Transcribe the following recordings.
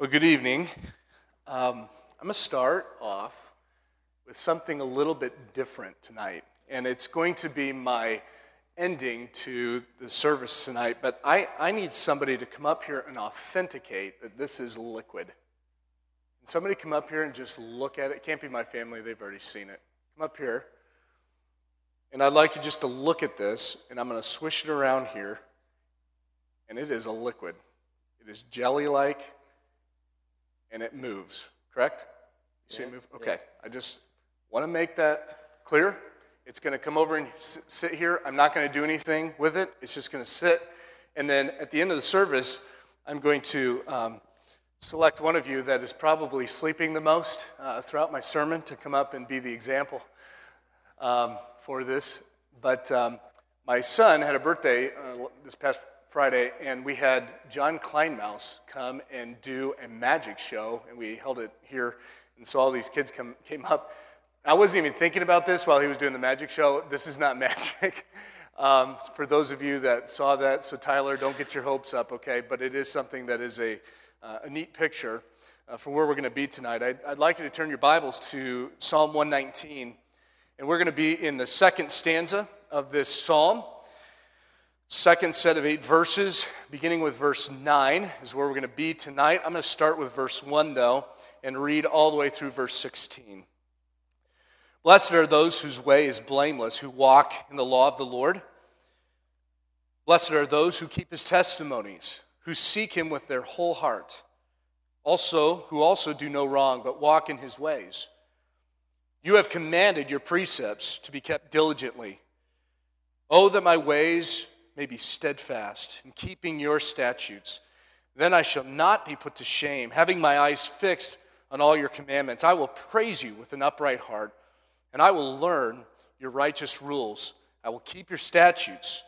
Well, good evening. Um, I'm going to start off with something a little bit different tonight, and it's going to be my ending to the service tonight. But I, I need somebody to come up here and authenticate that this is liquid. And somebody come up here and just look at it. It can't be my family, they've already seen it. Come up here, and I'd like you just to look at this, and I'm going to swish it around here, and it is a liquid. It is jelly like and it moves, correct? You see it move? Okay. I just want to make that clear. It's going to come over and sit here. I'm not going to do anything with it. It's just going to sit. And then at the end of the service, I'm going to um, select one of you that is probably sleeping the most uh, throughout my sermon to come up and be the example um, for this. But um, my son had a birthday uh, this past Friday, and we had John Kleinmaus come and do a magic show, and we held it here. And so all these kids come, came up. I wasn't even thinking about this while he was doing the magic show. This is not magic. Um, for those of you that saw that, so Tyler, don't get your hopes up, okay? But it is something that is a, uh, a neat picture uh, for where we're going to be tonight. I'd, I'd like you to turn your Bibles to Psalm 119, and we're going to be in the second stanza of this psalm. Second set of eight verses, beginning with verse 9, is where we're going to be tonight. I'm going to start with verse 1, though, and read all the way through verse 16. Blessed are those whose way is blameless, who walk in the law of the Lord. Blessed are those who keep his testimonies, who seek him with their whole heart. Also, who also do no wrong, but walk in his ways. You have commanded your precepts to be kept diligently. Oh, that my ways may be steadfast in keeping your statutes. Then I shall not be put to shame, having my eyes fixed on all your commandments. I will praise you with an upright heart, and I will learn your righteous rules. I will keep your statutes.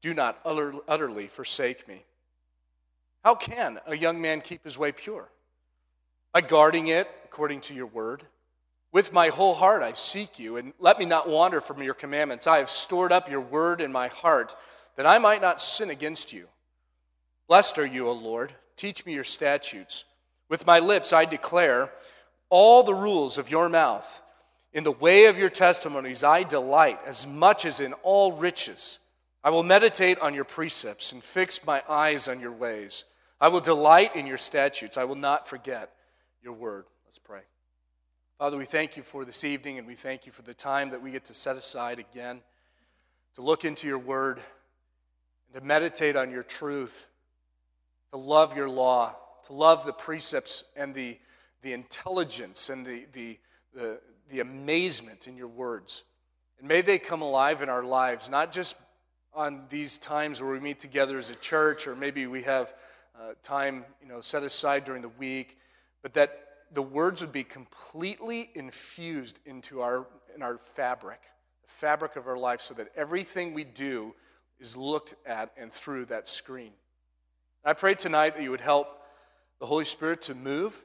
Do not utterly forsake me. How can a young man keep his way pure? By guarding it according to your word. With my whole heart I seek you, and let me not wander from your commandments. I have stored up your word in my heart that I might not sin against you. Blessed are you, O Lord. Teach me your statutes. With my lips I declare all the rules of your mouth. In the way of your testimonies I delight as much as in all riches. I will meditate on your precepts and fix my eyes on your ways. I will delight in your statutes. I will not forget your word. Let's pray. Father, we thank you for this evening and we thank you for the time that we get to set aside again to look into your word to meditate on your truth, to love your law, to love the precepts and the, the intelligence and the, the, the, the amazement in your words. And may they come alive in our lives, not just on these times where we meet together as a church, or maybe we have uh, time you know, set aside during the week, but that the words would be completely infused into our, in our fabric, the fabric of our life, so that everything we do is looked at and through that screen. I pray tonight that you would help the Holy Spirit to move,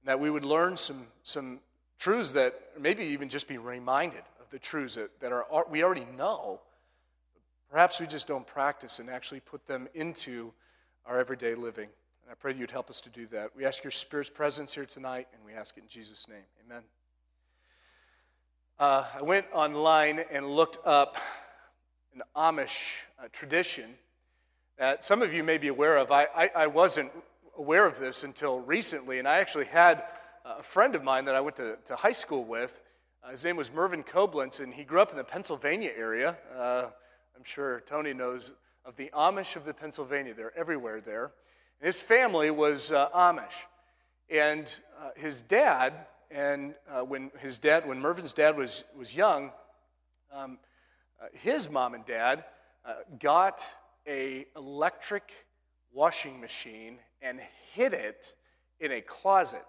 and that we would learn some, some truths that maybe even just be reminded of the truths that, that are, we already know. Perhaps we just don't practice and actually put them into our everyday living. And I pray that you'd help us to do that. We ask your Spirit's presence here tonight, and we ask it in Jesus' name. Amen. Uh, I went online and looked up an Amish uh, tradition that some of you may be aware of. I, I, I, wasn't aware of this until recently, and I actually had a friend of mine that I went to, to high school with. Uh, his name was Mervyn Koblenz, and he grew up in the Pennsylvania area. Uh, I'm sure Tony knows of the Amish of the Pennsylvania. They're everywhere there. And his family was uh, Amish. And uh, his dad, and uh, when his dad, when Mervyn's dad was, was young, um, uh, his mom and dad uh, got a electric washing machine and hid it in a closet.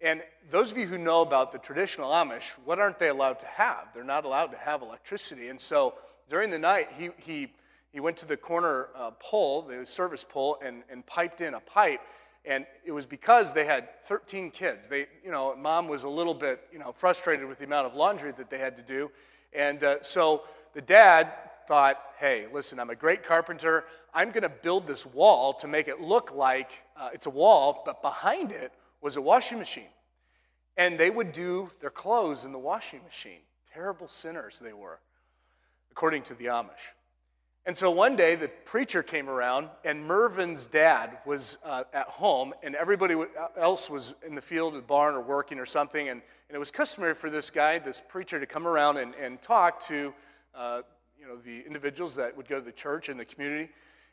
And those of you who know about the traditional Amish, what aren't they allowed to have? They're not allowed to have electricity. And so during the night, he, he, he went to the corner uh, pole, the service pole, and, and piped in a pipe. And it was because they had 13 kids. They, you know, mom was a little bit, you know, frustrated with the amount of laundry that they had to do. And uh, so the dad thought, hey, listen, I'm a great carpenter. I'm going to build this wall to make it look like uh, it's a wall, but behind it was a washing machine. And they would do their clothes in the washing machine. Terrible sinners they were, according to the Amish. And so one day the preacher came around, and Mervin's dad was uh, at home, and everybody else was in the field, the barn, or working or something. And, and it was customary for this guy, this preacher, to come around and, and talk to uh, you know, the individuals that would go to the church and the community.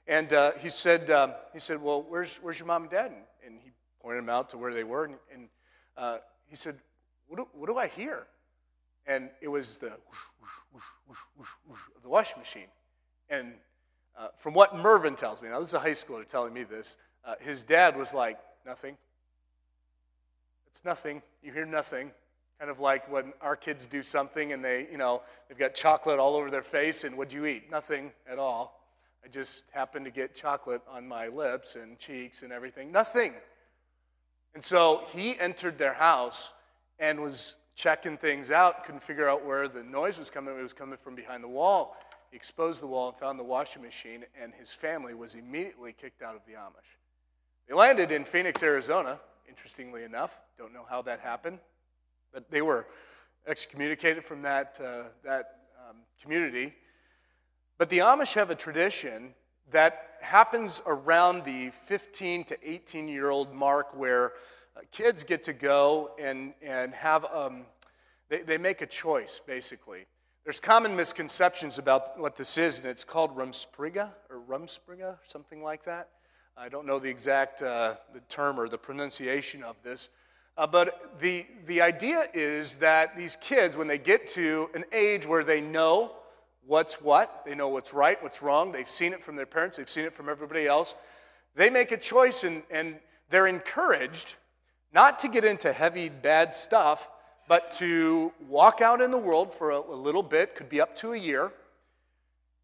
And uh, he, said, um, he said, Well, where's, where's your mom and dad? And, he pointed them out to where they were. And, and uh, he said, what do, what do I hear? And it was the whoosh, whoosh, whoosh, whoosh, of the washing machine. And uh, from what Mervin tells me, now this is a high schooler telling me this, uh, his dad was like, nothing. It's nothing. You hear nothing. Kind of like when our kids do something and they, you know, they've got chocolate all over their face, and what'd you eat? Nothing at all. I just happened to get chocolate on my lips and cheeks and everything. Nothing. And so he entered their house and was checking things out, couldn't figure out where the noise was coming. It was coming from behind the wall. He exposed the wall and found the washing machine, and his family was immediately kicked out of the Amish. They landed in Phoenix, Arizona, interestingly enough. Don't know how that happened, but they were excommunicated from that, uh, that um, community. But the Amish have a tradition that happens around the 15 to 18 year old mark where uh, kids get to go and, and have, um, they, they make a choice, basically. There's common misconceptions about what this is, and it's called rumspringa or rumspringa, something like that. I don't know the exact uh, the term or the pronunciation of this. Uh, but the, the idea is that these kids, when they get to an age where they know what's what, they know what's right, what's wrong, they've seen it from their parents, they've seen it from everybody else, they make a choice and, and they're encouraged not to get into heavy, bad stuff, but to walk out in the world for a, a little bit, could be up to a year,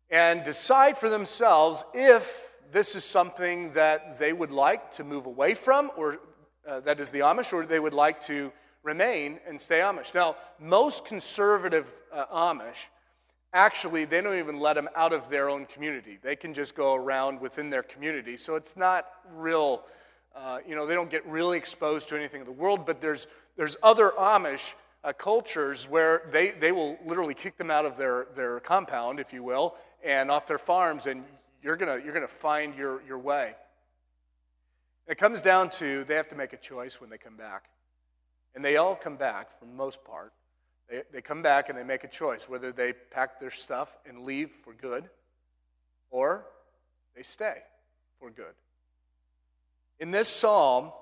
and decide for themselves if this is something that they would like to move away from, or uh, that is the Amish, or they would like to remain and stay Amish. Now, most conservative uh, Amish actually they don't even let them out of their own community. They can just go around within their community. So it's not real. Uh, you know, they don't get really exposed to anything in the world. But there's there's other Amish uh, cultures where they, they will literally kick them out of their, their compound, if you will, and off their farms, and you're going to you're gonna find your, your way. It comes down to they have to make a choice when they come back. And they all come back, for the most part. They, they come back and they make a choice whether they pack their stuff and leave for good or they stay for good. In this psalm,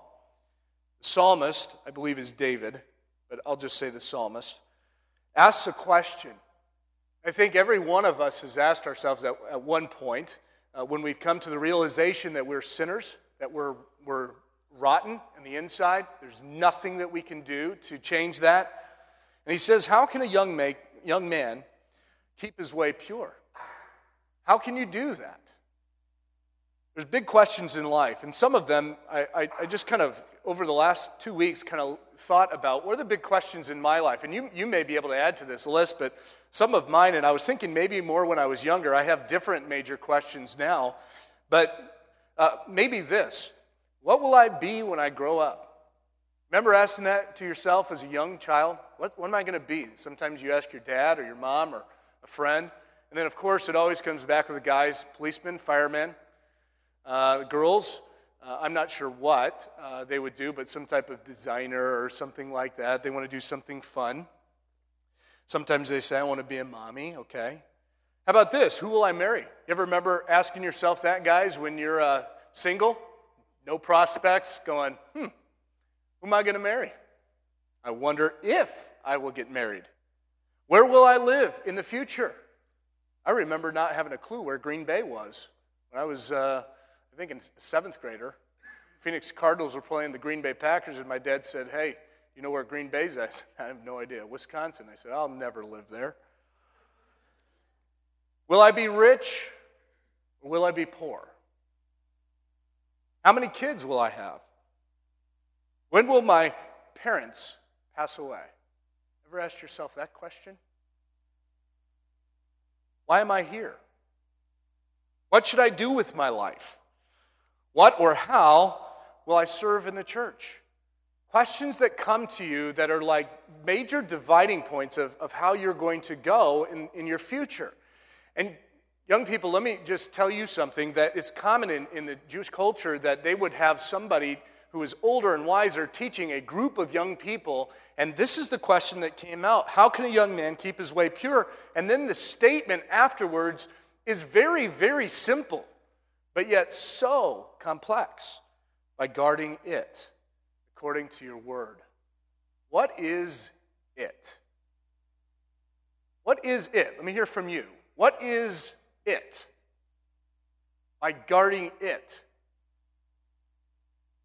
the psalmist, I believe, is David, but I'll just say the psalmist, asks a question. I think every one of us has asked ourselves at, at one point uh, when we've come to the realization that we're sinners, that we're, we're rotten in the inside, there's nothing that we can do to change that. And he says, How can a young, make, young man keep his way pure? How can you do that? There's big questions in life, and some of them I, I, I, just kind of, over the last two weeks, kind of thought about what are the big questions in my life? And you, you may be able to add to this list, but some of mine, and I was thinking maybe more when I was younger, I have different major questions now, but uh, maybe this What will I be when I grow up? Remember asking that to yourself as a young child? What, what am I going to be? Sometimes you ask your dad or your mom or a friend. And then, of course, it always comes back with the guys policemen, firemen. Uh, girls, uh, I'm not sure what uh, they would do, but some type of designer or something like that. They want to do something fun. Sometimes they say, I want to be a mommy, okay. How about this? Who will I marry? You ever remember asking yourself that, guys, when you're uh, single, no prospects, going, hmm, who am I going to marry? I wonder if I will get married. Where will I live in the future? I remember not having a clue where Green Bay was. When I was uh, I think in seventh grader, Phoenix Cardinals were playing the Green Bay Packers, and my dad said, Hey, you know where Green Bay's at? I said, I have no idea. Wisconsin. I said, I'll never live there. Will I be rich or will I be poor? How many kids will I have? When will my parents pass away? Ever asked yourself that question? Why am I here? What should I do with my life? What or how will I serve in the church? Questions that come to you that are like major dividing points of, of how you're going to go in, in your future. And young people, let me just tell you something that is common in, in the Jewish culture that they would have somebody who is older and wiser teaching a group of young people. And this is the question that came out How can a young man keep his way pure? And then the statement afterwards is very, very simple, but yet so complex by guarding it according to your word. What is it? What is it? Let me hear from you. What is it? By guarding it.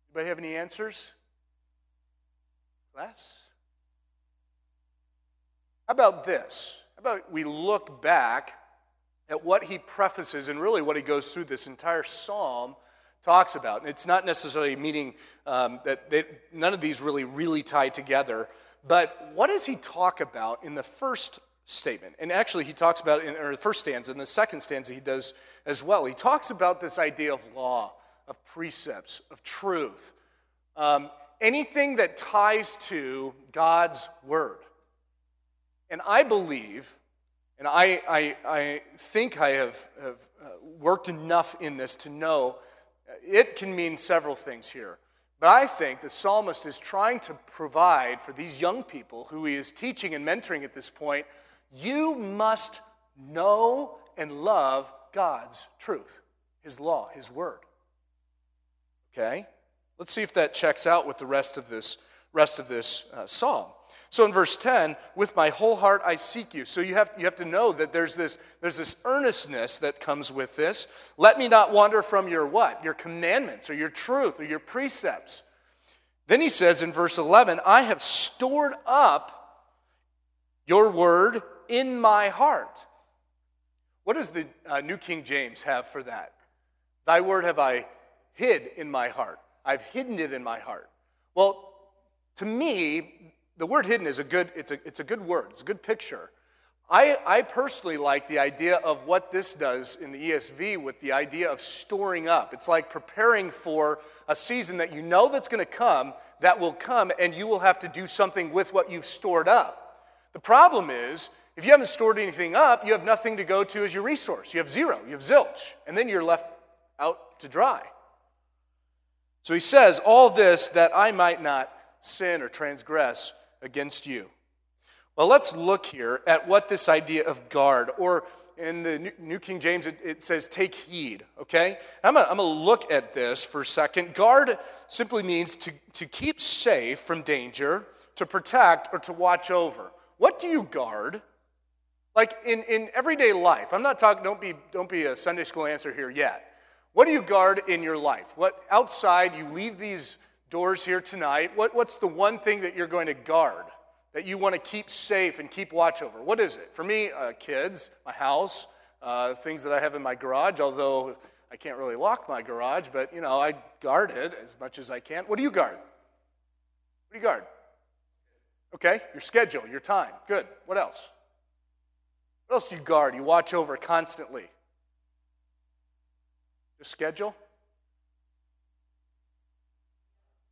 Anybody have any answers? Class? How about this? How about we look back at what he prefaces and really what he goes through this entire psalm talks about. And it's not necessarily meaning um, that they, none of these really, really tie together. But what does he talk about in the first statement? And actually, he talks about in or the first stanza, and the second stanza he does as well. He talks about this idea of law, of precepts, of truth, um, anything that ties to God's word. And I believe, and I, I, I think I have, have uh, worked enough in this to know it can mean several things here. But I think the psalmist is trying to provide for these young people who he is teaching and mentoring at this point you must know and love God's truth, His law, His word. Okay? Let's see if that checks out with the rest of this, rest of this uh, psalm. So in verse 10, with my whole heart I seek you. So you have, you have to know that there's this, there's this earnestness that comes with this. Let me not wander from your what? Your commandments or your truth or your precepts. Then he says in verse 11, I have stored up your word in my heart. What does the uh, New King James have for that? Thy word have I hid in my heart. I've hidden it in my heart. Well, to me, the word hidden is a good, it's a, it's a good word, it's a good picture. I, I personally like the idea of what this does in the ESV with the idea of storing up. It's like preparing for a season that you know that's going to come, that will come, and you will have to do something with what you've stored up. The problem is, if you haven't stored anything up, you have nothing to go to as your resource. You have zero, you have zilch, and then you're left out to dry. So he says, All this that I might not sin or transgress against you. Well, let's look here at what this idea of guard, or in the New King James, it, says take heed, okay? I'm going to look at this for a second. Guard simply means to, to keep safe from danger, to protect, or to watch over. What do you guard? Like in, in everyday life, I'm not talking, don't be, don't be a Sunday school answer here yet. What do you guard in your life? What outside you leave these doors here tonight, what, what's the one thing that you're going to guard, that you want to keep safe and keep watch over? What is it? For me, uh, kids, my house, uh, things that I have in my garage, although I can't really lock my garage, but you know, I guard it as much as I can. What do you guard? What do you guard? Okay, your schedule, your time. Good. What else? What else do you guard? You watch over constantly. Your schedule?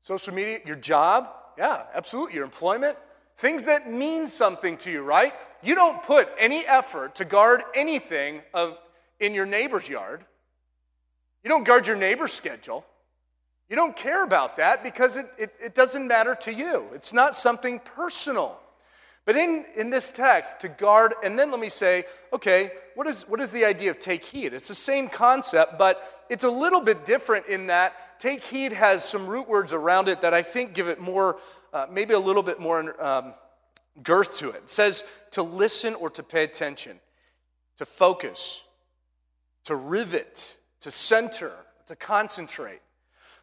Social media, your job, yeah, absolutely, your employment, things that mean something to you, right? You don't put any effort to guard anything of, in your neighbor's yard. You don't guard your neighbor's schedule. You don't care about that because it, it, it doesn't matter to you. It's not something personal. But in, in this text, to guard, and then let me say, okay, what is, what is the idea of take heed? It's the same concept, but it's a little bit different in that take heed has some root words around it that I think give it more, uh, maybe a little bit more um, girth to it. It says to listen or to pay attention, to focus, to rivet, to center, to concentrate.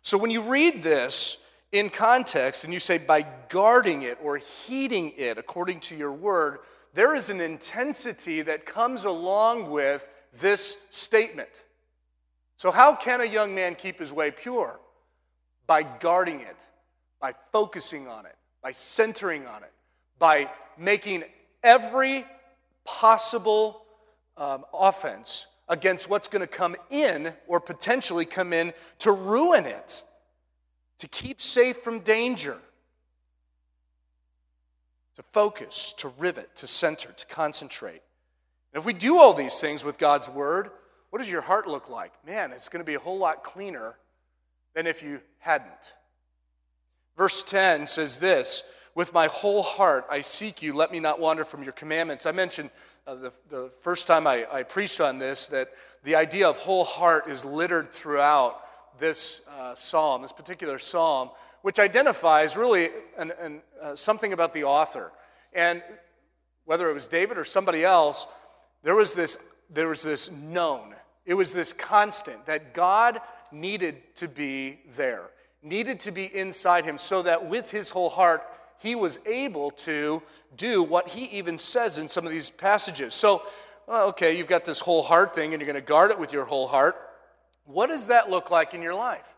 So when you read this, in context and you say, by guarding it or heeding it according to your word, there is an intensity that comes along with this statement. So, how can a young man keep his way pure? By guarding it, by focusing on it, by centering on it, by making every possible um, offense against what's going to come in or potentially come in to ruin it, to keep safe from danger, to focus, to rivet, to center, to concentrate. And if we do all these things with God's word, what does your heart look like? Man, it's going to be a whole lot cleaner than if you hadn't. Verse 10 says this With my whole heart I seek you, let me not wander from your commandments. I mentioned uh, the, the first time I, I, preached on this that the idea of whole heart is littered throughout this uh, psalm, this particular psalm, which identifies really an, an, uh, something about the author. And whether it was David or somebody else, there was this, there was this known, it was this constant that God needed to be there, needed to be inside him, so that with his whole heart, he was able to do what he even says in some of these passages. So, okay, you've got this whole heart thing and you're going to guard it with your whole heart. What does that look like in your life?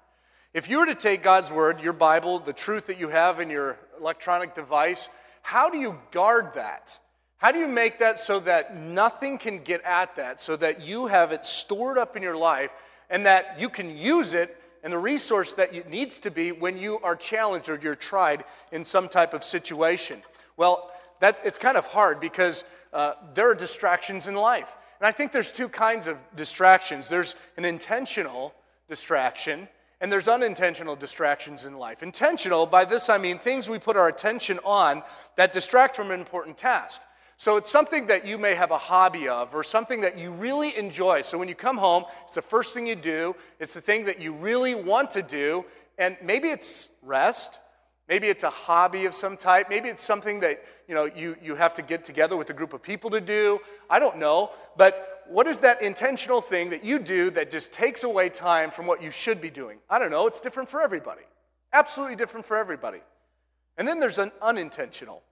If you were to take God's word, your Bible, the truth that you have in your electronic device, how do you guard that? How do you make that so that nothing can get at that, so that you have it stored up in your life and that you can use it and the resource that it needs to be when you are challenged or you're tried in some type of situation? Well, that, it's kind of hard because uh, there are distractions in life. And I think there's two kinds of distractions there's an intentional distraction, and there's unintentional distractions in life. Intentional, by this I mean things we put our attention on that distract from an important task. So it's something that you may have a hobby of or something that you really enjoy. So when you come home, it's the first thing you do, it's the thing that you really want to do, and maybe it's rest, maybe it's a hobby of some type, maybe it's something that you know you, you have to get together with a group of people to do. I don't know. But what is that intentional thing that you do that just takes away time from what you should be doing? I don't know. It's different for everybody. Absolutely different for everybody. And then there's an unintentional.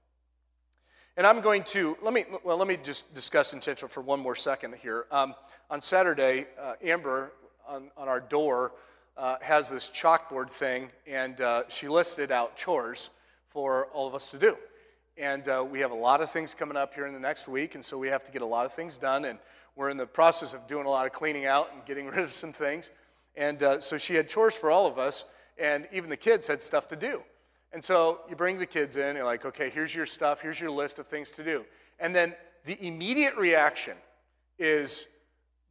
And I'm going to, let me, well, let me just discuss intentional for one more second here. Um, on Saturday, uh, Amber on, on, our door uh, has this chalkboard thing, and uh, she listed out chores for all of us to do. And uh, we have a lot of things coming up here in the next week, and so we have to get a lot of things done. And we're in the process of doing a lot of cleaning out and getting rid of some things. And uh, so she had chores for all of us, and even the kids had stuff to do. And so you bring the kids in, you're like, okay, here's your stuff, here's your list of things to do. And then the immediate reaction is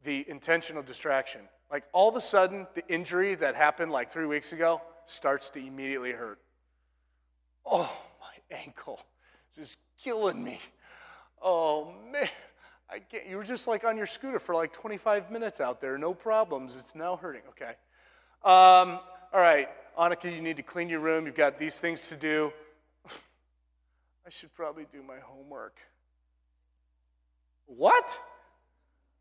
the intentional distraction. Like all of a sudden, the injury that happened like three weeks ago starts to immediately hurt. Oh, my ankle is just killing me. Oh, man. I can't. You were just like on your scooter for like 25 minutes out there, no problems. It's now hurting. Okay. Um, all right. Annika, you need to clean your room. You've got these things to do. I should probably do my homework. What?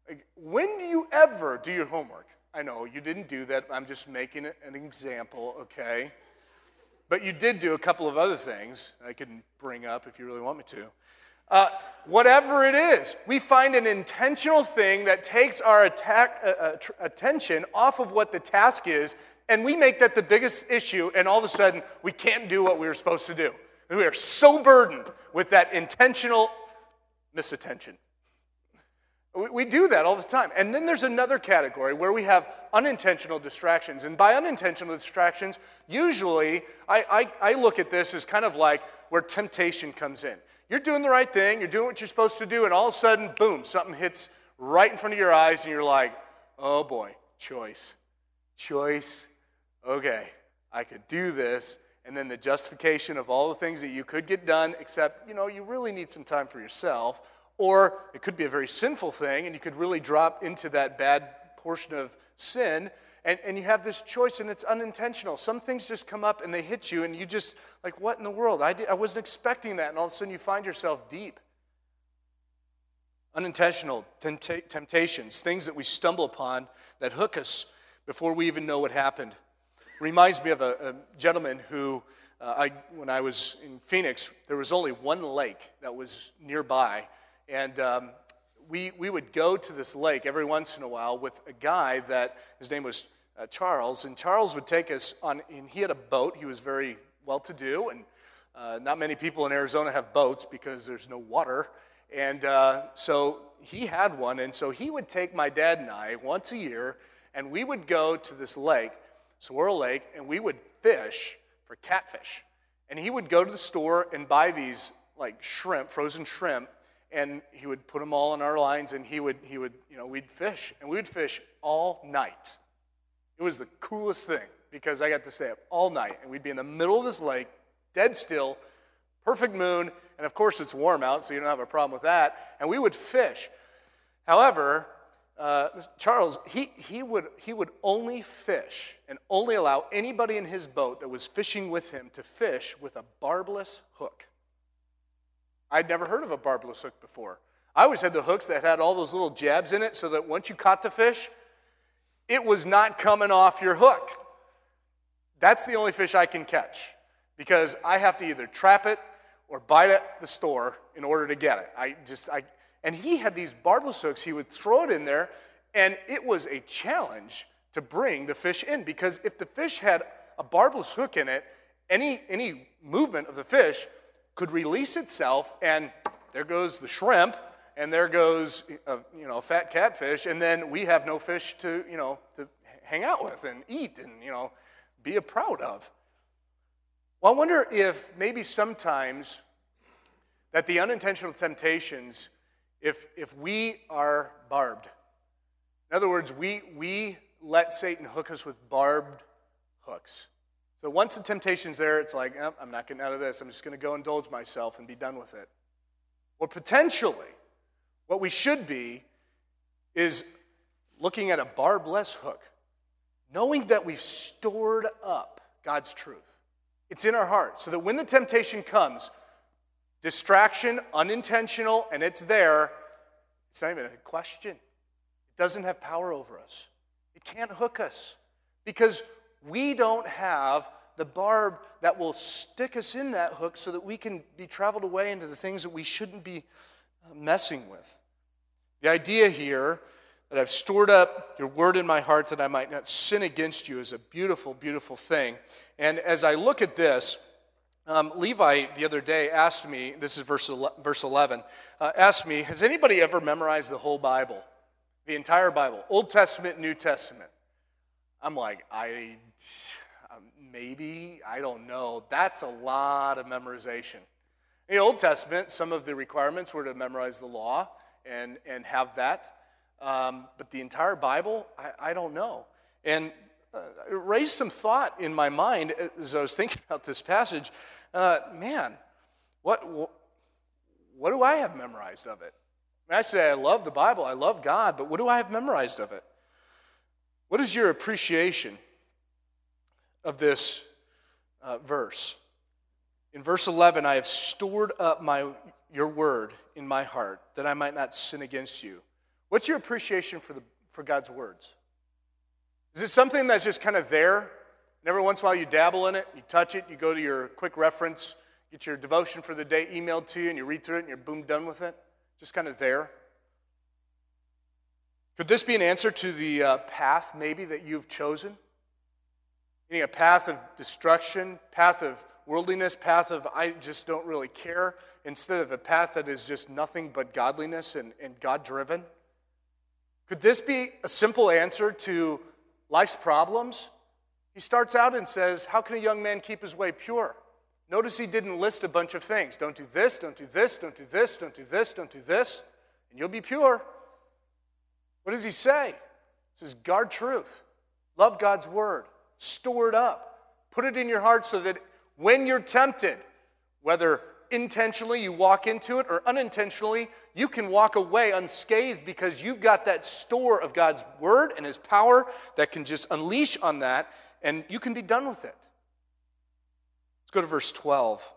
Like, when do you ever do your homework? I know you didn't do that. I'm just making an example, okay? But you did do a couple of other things I can bring up if you really want me to. Uh, whatever it is, we find an intentional thing that takes our attack, uh, uh, tr- attention off of what the task is and we make that the biggest issue, and all of a sudden, we can't do what we were supposed to do. We are so burdened with that intentional misattention. We do that all the time. And then there's another category where we have unintentional distractions. And by unintentional distractions, usually I, I, I, look at this as kind of like where temptation comes in. You're doing the right thing, you're doing what you're supposed to do, and all of a sudden, boom, something hits right in front of your eyes, and you're like, oh boy, choice. Choice okay, I could do this. And then the justification of all the things that you could get done, except, you know, you really need some time for yourself. Or it could be a very sinful thing, and you could really drop into that bad portion of sin. And, and you have this choice, and it's unintentional. Some things just come up and they hit you, and you just, like, what in the world? I, did, I wasn't expecting that. And all of a sudden you find yourself deep. Unintentional temptations, things that we stumble upon that hook us before we even know what happened reminds me of a, a gentleman who, uh, I, when I was in Phoenix, there was only one lake that was nearby. And um, we, we would go to this lake every once in a while with a guy that his name was uh, Charles. And Charles would take us on, and he had a boat. He was very well to do. And uh, not many people in Arizona have boats because there's no water. And uh, so he had one, and so he would take my dad and I once a year, and we would go to this lake, Saguaro Lake, and we would fish for catfish. And he would go to the store and buy these like shrimp, frozen shrimp, and he would put them all in our lines, and he would, he would, you know, we'd fish, and we would fish all night. It was the coolest thing because I got to stay up all night, and we'd be in the middle of this lake, dead still, perfect moon, and of course it's warm out, so you don't have a problem with that. And we would fish. However, uh, Charles, he, he, would, he would only fish and only allow anybody in his boat that was fishing with him to fish with a barbless hook. I'd never heard of a barbless hook before. I always had the hooks that had all those little jabs in it so that once you caught the fish, it was not coming off your hook. That's the only fish I can catch because I have to either trap it or buy it at the store in order to get it. I just, I, and he had these barbless hooks. He would throw it in there, and it was a challenge to bring the fish in because if the fish had a barbless hook in it, any, any movement of the fish could release itself, and there goes the shrimp, and there goes a, uh, you know, a fat catfish, and then we have no fish to, you know, to hang out with and eat and, you know, be proud of. Well, I wonder if maybe sometimes that the unintentional temptations, if, if we are barbed, in other words, we, we let Satan hook us with barbed hooks. So once the temptation's there, it's like, oh, I'm not getting out of this. I'm just going to go indulge myself and be done with it. Or potentially, what we should be is looking at a barbless hook, knowing that we've stored up God's truth. It's in our heart, so that when the temptation comes, distraction, unintentional, and it's there, it's not even a question. It doesn't have power over us. It can't hook us because we don't have the barb that will stick us in that hook so that we can be traveled away into the things that we shouldn't be uh, messing with. The idea here that I've stored up your word in my heart that I might not sin against you is a beautiful, beautiful thing. And as I look at this, um, Levi the other day asked me, this is verse, verse 11, uh, asked me, Has anybody ever memorized the whole Bible? The entire Bible, Old Testament, New Testament? I'm like, I um, maybe, I don't know. That's a lot of memorization. In the Old Testament, some of the requirements were to memorize the law and, and have that. Um, but the entire Bible, I, I don't know. And uh, it raised some thought in my mind as I was thinking about this passage. Uh, man, what, what, do I have memorized of it? I say I love the Bible, I love God, but what do I have memorized of it? What is your appreciation of this uh, verse? In verse 11, I have stored up my, your word in my heart that I might not sin against you. What's your appreciation for, the, for God's words? Is it something that's just kind of there? And every once in a while you dabble in it, you touch it, you go to your quick reference, get your devotion for the day emailed to you, and you read through it and you're boom done with it? Just kind of there? Could this be an answer to the uh, path maybe that you've chosen? Meaning a path of destruction, path of worldliness, path of I just don't really care, instead of a path that is just nothing but godliness and, and God driven? Could this be a simple answer to life's problems? He starts out and says, How can a young man keep his way pure? Notice he didn't list a bunch of things. Don't do this, don't do this, don't do this, don't do this, don't do this, and you'll be pure. What does he say? He says, Guard truth, love God's word, store it up, put it in your heart so that when you're tempted, whether intentionally you walk into it or unintentionally, you can walk away unscathed because you've got that store of God's word and his power that can just unleash on that and you can be done with it. Let's go to verse 12.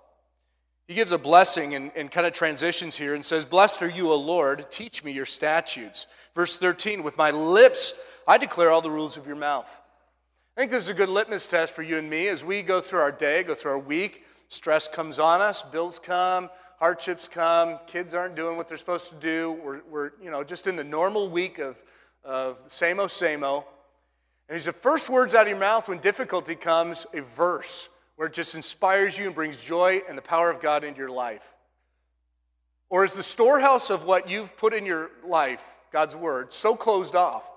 He gives a blessing and, and kind of transitions here and says, Blessed are you, O Lord, teach me your statutes. Verse 13, with my lips I declare all the rules of your mouth. I think this is a good litmus test for you and me as we go through our day, go through our week. Stress comes on us, bills come, hardships come, kids aren't doing what they're supposed to do. We're, we're you know, just in the normal week of, of same o, same o. And he's the first words out of your mouth when difficulty comes, a verse where it just inspires you and brings joy and the power of God into your life. Or is the storehouse of what you've put in your life, God's word, so closed off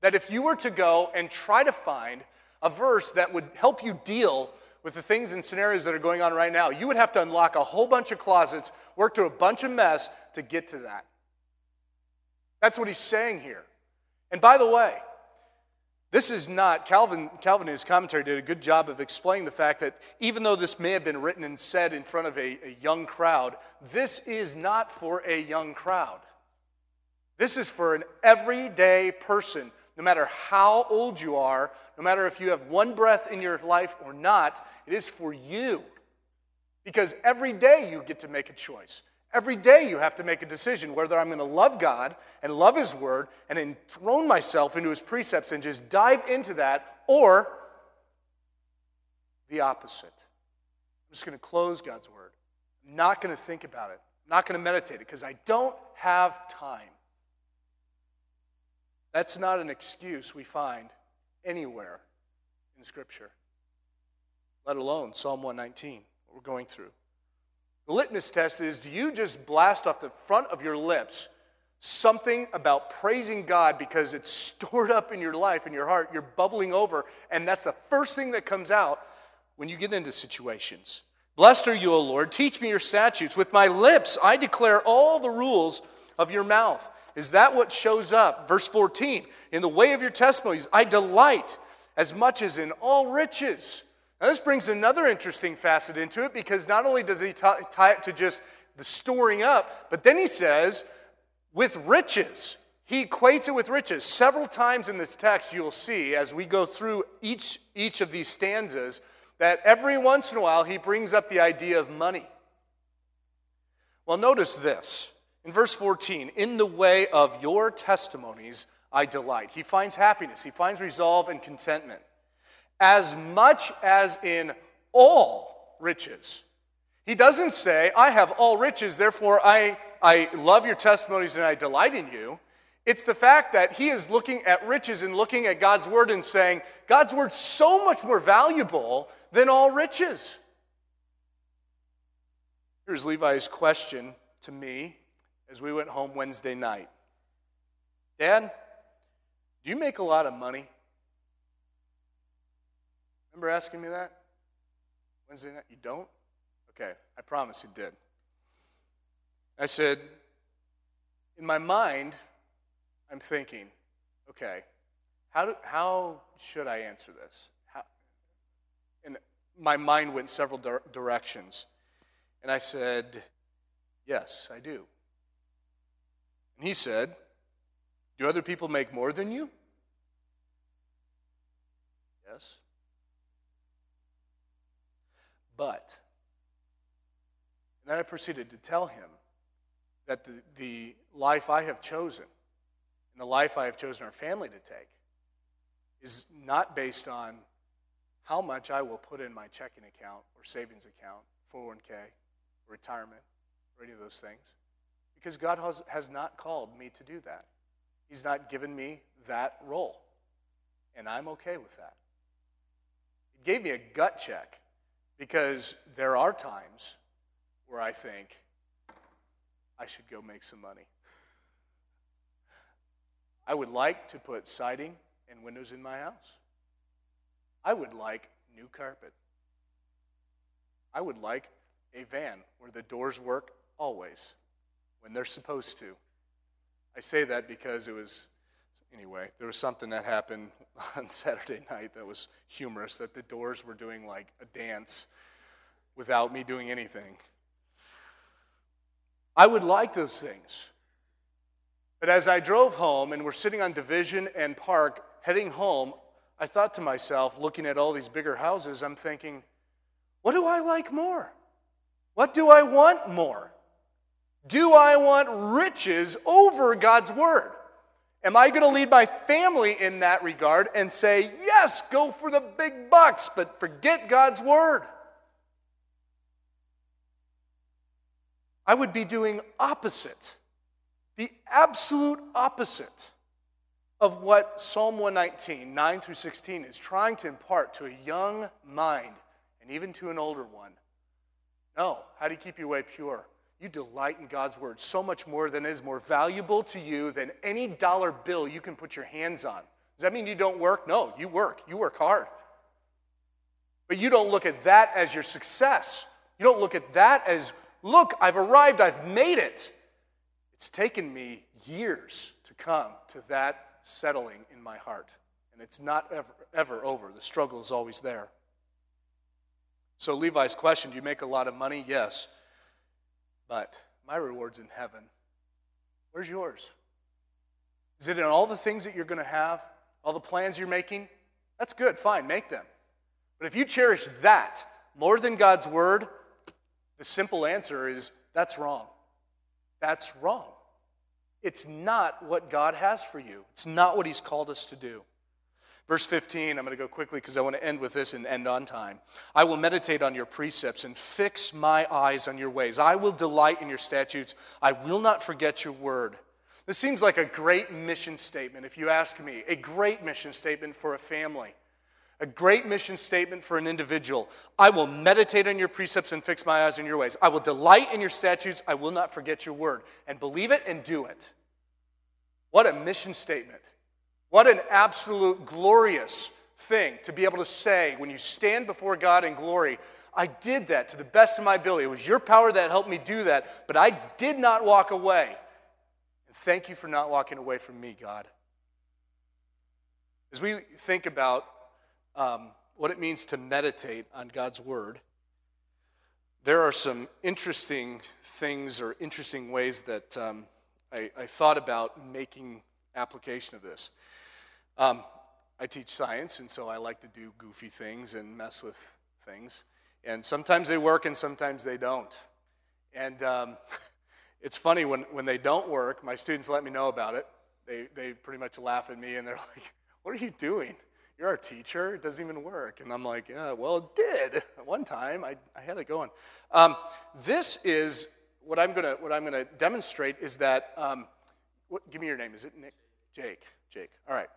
that if you were to go and try to find a verse that would help you deal with the things and scenarios that are going on right now, you would have to unlock a whole bunch of closets, work through a bunch of mess to get to that. That's what he's saying here. And by the way, this is not, Calvin, Calvin in his commentary did a good job of explaining the fact that even though this may have been written and said in front of a, a young crowd, this is not for a young crowd. This is for an everyday person, no matter how old you are, no matter if you have one breath in your life or not, it is for you. Because every day you get to make a choice. Every day you have to make a decision whether I'm going to love God and love His Word and enthrone myself into His precepts and just dive into that, or the opposite. I'm just going to close God's Word. I'm not going to think about it. I'm not going to meditate it because I don't have time. That's not an excuse we find anywhere in Scripture, let alone Psalm 119, what we're going through. The litmus test is do you just blast off the front of your lips something about praising God because it's stored up in your life, in your heart, you're bubbling over, and that's the first thing that comes out when you get into situations. Blessed are you, O Lord. Teach me your statutes. With my lips, I declare all the rules of your mouth. Is that what shows up? Verse 14 In the way of your testimonies, I delight as much as in all riches. Now, this brings another interesting facet into it because not only does he tie it to just the storing up, but then he says, with riches. He equates it with riches. Several times in this text, you'll see as we go through each, each of these stanzas that every once in a while he brings up the idea of money. Well, notice this. In verse 14, in the way of your testimonies, I delight. He finds happiness, he finds resolve and contentment as much as in all riches. He doesn't say, I have all riches, therefore I, I love your testimonies and I delight in you. It's the fact that he is looking at riches and looking at God's word and saying, God's word's so much more valuable than all riches. Here's Levi's question to me as we went home Wednesday night Dad, do you make a lot of money? Remember asking me that? Wednesday night? You don't? Okay, I promise you did. I said, in my mind, I'm thinking, okay, how, do, how should I answer this? How, and my mind went several di- directions. And I said, yes, I do. And he said, do other people make more than you? Yes. But, and then I proceeded to tell him that the, the life I have chosen and the life I have chosen our family to take is not based on how much I will put in my checking account or savings account, 401k, retirement, or any of those things. Because God has, has not called me to do that. He's not given me that role. And I'm okay with that. It gave me a gut check because there are times where I think I should go make some money. I would like to put siding and windows in my house. I would like new carpet. I would like a van where the doors work always when they're supposed to. I say that because it was anyway, there was something that happened on Saturday night that was humorous that the doors were doing like a dance without me doing anything. I would like those things. But as I drove home and we're sitting on Division and Park heading home, I thought to myself, looking at all these bigger houses, I'm thinking, what do I like more? What do I want more? Do I want riches over God's word? Am I going to lead my family in that regard and say, yes, go for the big bucks, but forget God's word? I would be doing opposite, the absolute opposite of what Psalm 119, 9 through 16, is trying to impart to a young mind and even to an older one. No, how do you keep your way pure? You delight in God's word so much more than is more valuable to you than any dollar bill you can put your hands on. Does that mean you don't work? No, you work. You work hard. But you don't look at that as your success. You don't look at that as, look, I've arrived, I've made it. It's taken me years to come to that settling in my heart. And it's not ever, ever over. The struggle is always there. So, Levi's question do you make a lot of money? Yes. But my reward's in heaven. Where's yours? Is it in all the things that you're going to have? All the plans you're making? That's good, fine, make them. But if you cherish that more than God's word, the simple answer is that's wrong. That's wrong. It's not what God has for you, it's not what He's called us to do. Verse 15, I'm going to go quickly because I want to end with this and end on time. I will meditate on your precepts and fix my eyes on your ways. I will delight in your statutes. I will not forget your word. This seems like a great mission statement, if you ask me, a great mission statement for a family, a great mission statement for an individual. I will meditate on your precepts and fix my eyes on your ways. I will delight in your statutes. I will not forget your word. And believe it and do it. What a mission statement. What an absolute glorious thing to be able to say when you stand before God in glory. I did that to the best of my ability. It was your power that helped me do that, but I did not walk away. And thank you for not walking away from me, God. As we think about um, what it means to meditate on God's Word, there are some interesting things or interesting ways that um, I, I thought about making application of this. Um, I teach science, and so I like to do goofy things and mess with things. And sometimes they work and sometimes they don't. And um, it's funny when, when they don't work, my students let me know about it. They, they pretty much laugh at me and they're like, What are you doing? You're our teacher. It doesn't even work. And I'm like, Yeah, well, it did. At one time, I, I had it going. Um, this is what I'm going to what I'm gonna demonstrate is that, um, what, give me your name. Is it Nick? Jake. Jake. All right.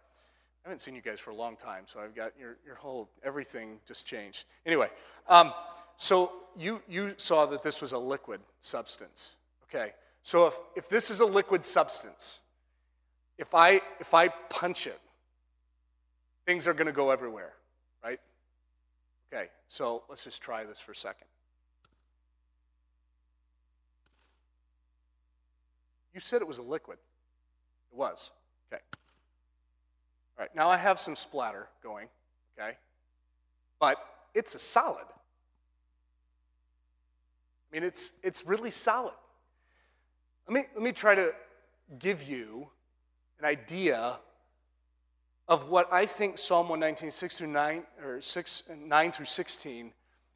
I haven't seen you guys for a long time, so I've got your, your whole everything just changed. Anyway, um, so you, you saw that this was a liquid substance. Okay, so if, if this is a liquid substance, if I, if I punch it, things are going to go everywhere, right? Okay, so let's just try this for a second. You said it was a liquid. It was. Okay. Now I have some splatter going, okay? But it's a solid. I mean, it's, it's really solid. Let me, let me try to give you an idea of what I think Psalm 119, 6 through 9, or 6, 9 through 16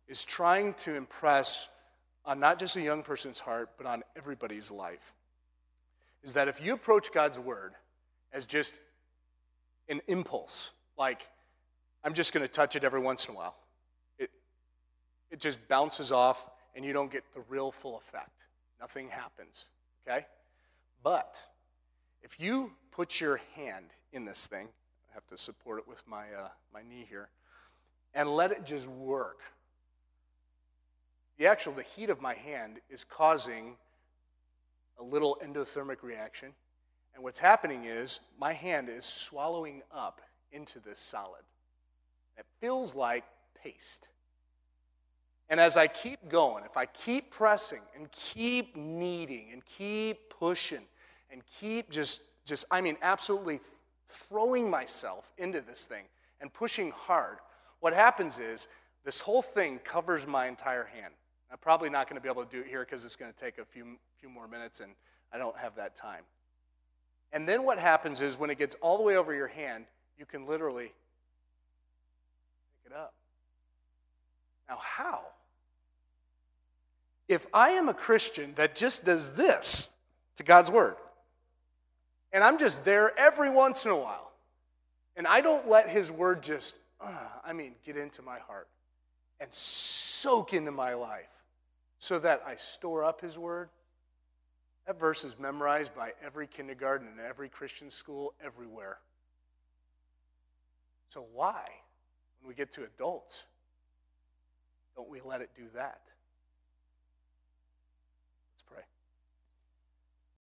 is trying to impress on not just a young person's heart, but on everybody's life. Is that if you approach God's word as just an impulse, like I'm just going to touch it every once in a while. It, it just bounces off and you don't get the real full effect. Nothing happens, okay? But if you put your hand in this thing, I have to support it with my, uh, my knee here, and let it just work. The actual, the heat of my hand is causing a little endothermic reaction and what's happening is my hand is swallowing up into this solid. It feels like paste. And as I keep going, if I keep pressing and keep kneading and keep pushing and keep just, just I mean, absolutely throwing myself into this thing and pushing hard, what happens is this whole thing covers my entire hand. I'm probably not going to be able to do it here because it's going to take a few, few more minutes and I don't have that time. And then what happens is when it gets all the way over your hand, you can literally pick it up. Now, how? If I am a Christian that just does this to God's Word, and I'm just there every once in a while, and I don't let His Word just, uh, I mean, get into my heart and soak into my life so that I store up His Word that verse is memorized by every kindergarten and every Christian school everywhere. So, why, when we get to adults, don't we let it do that?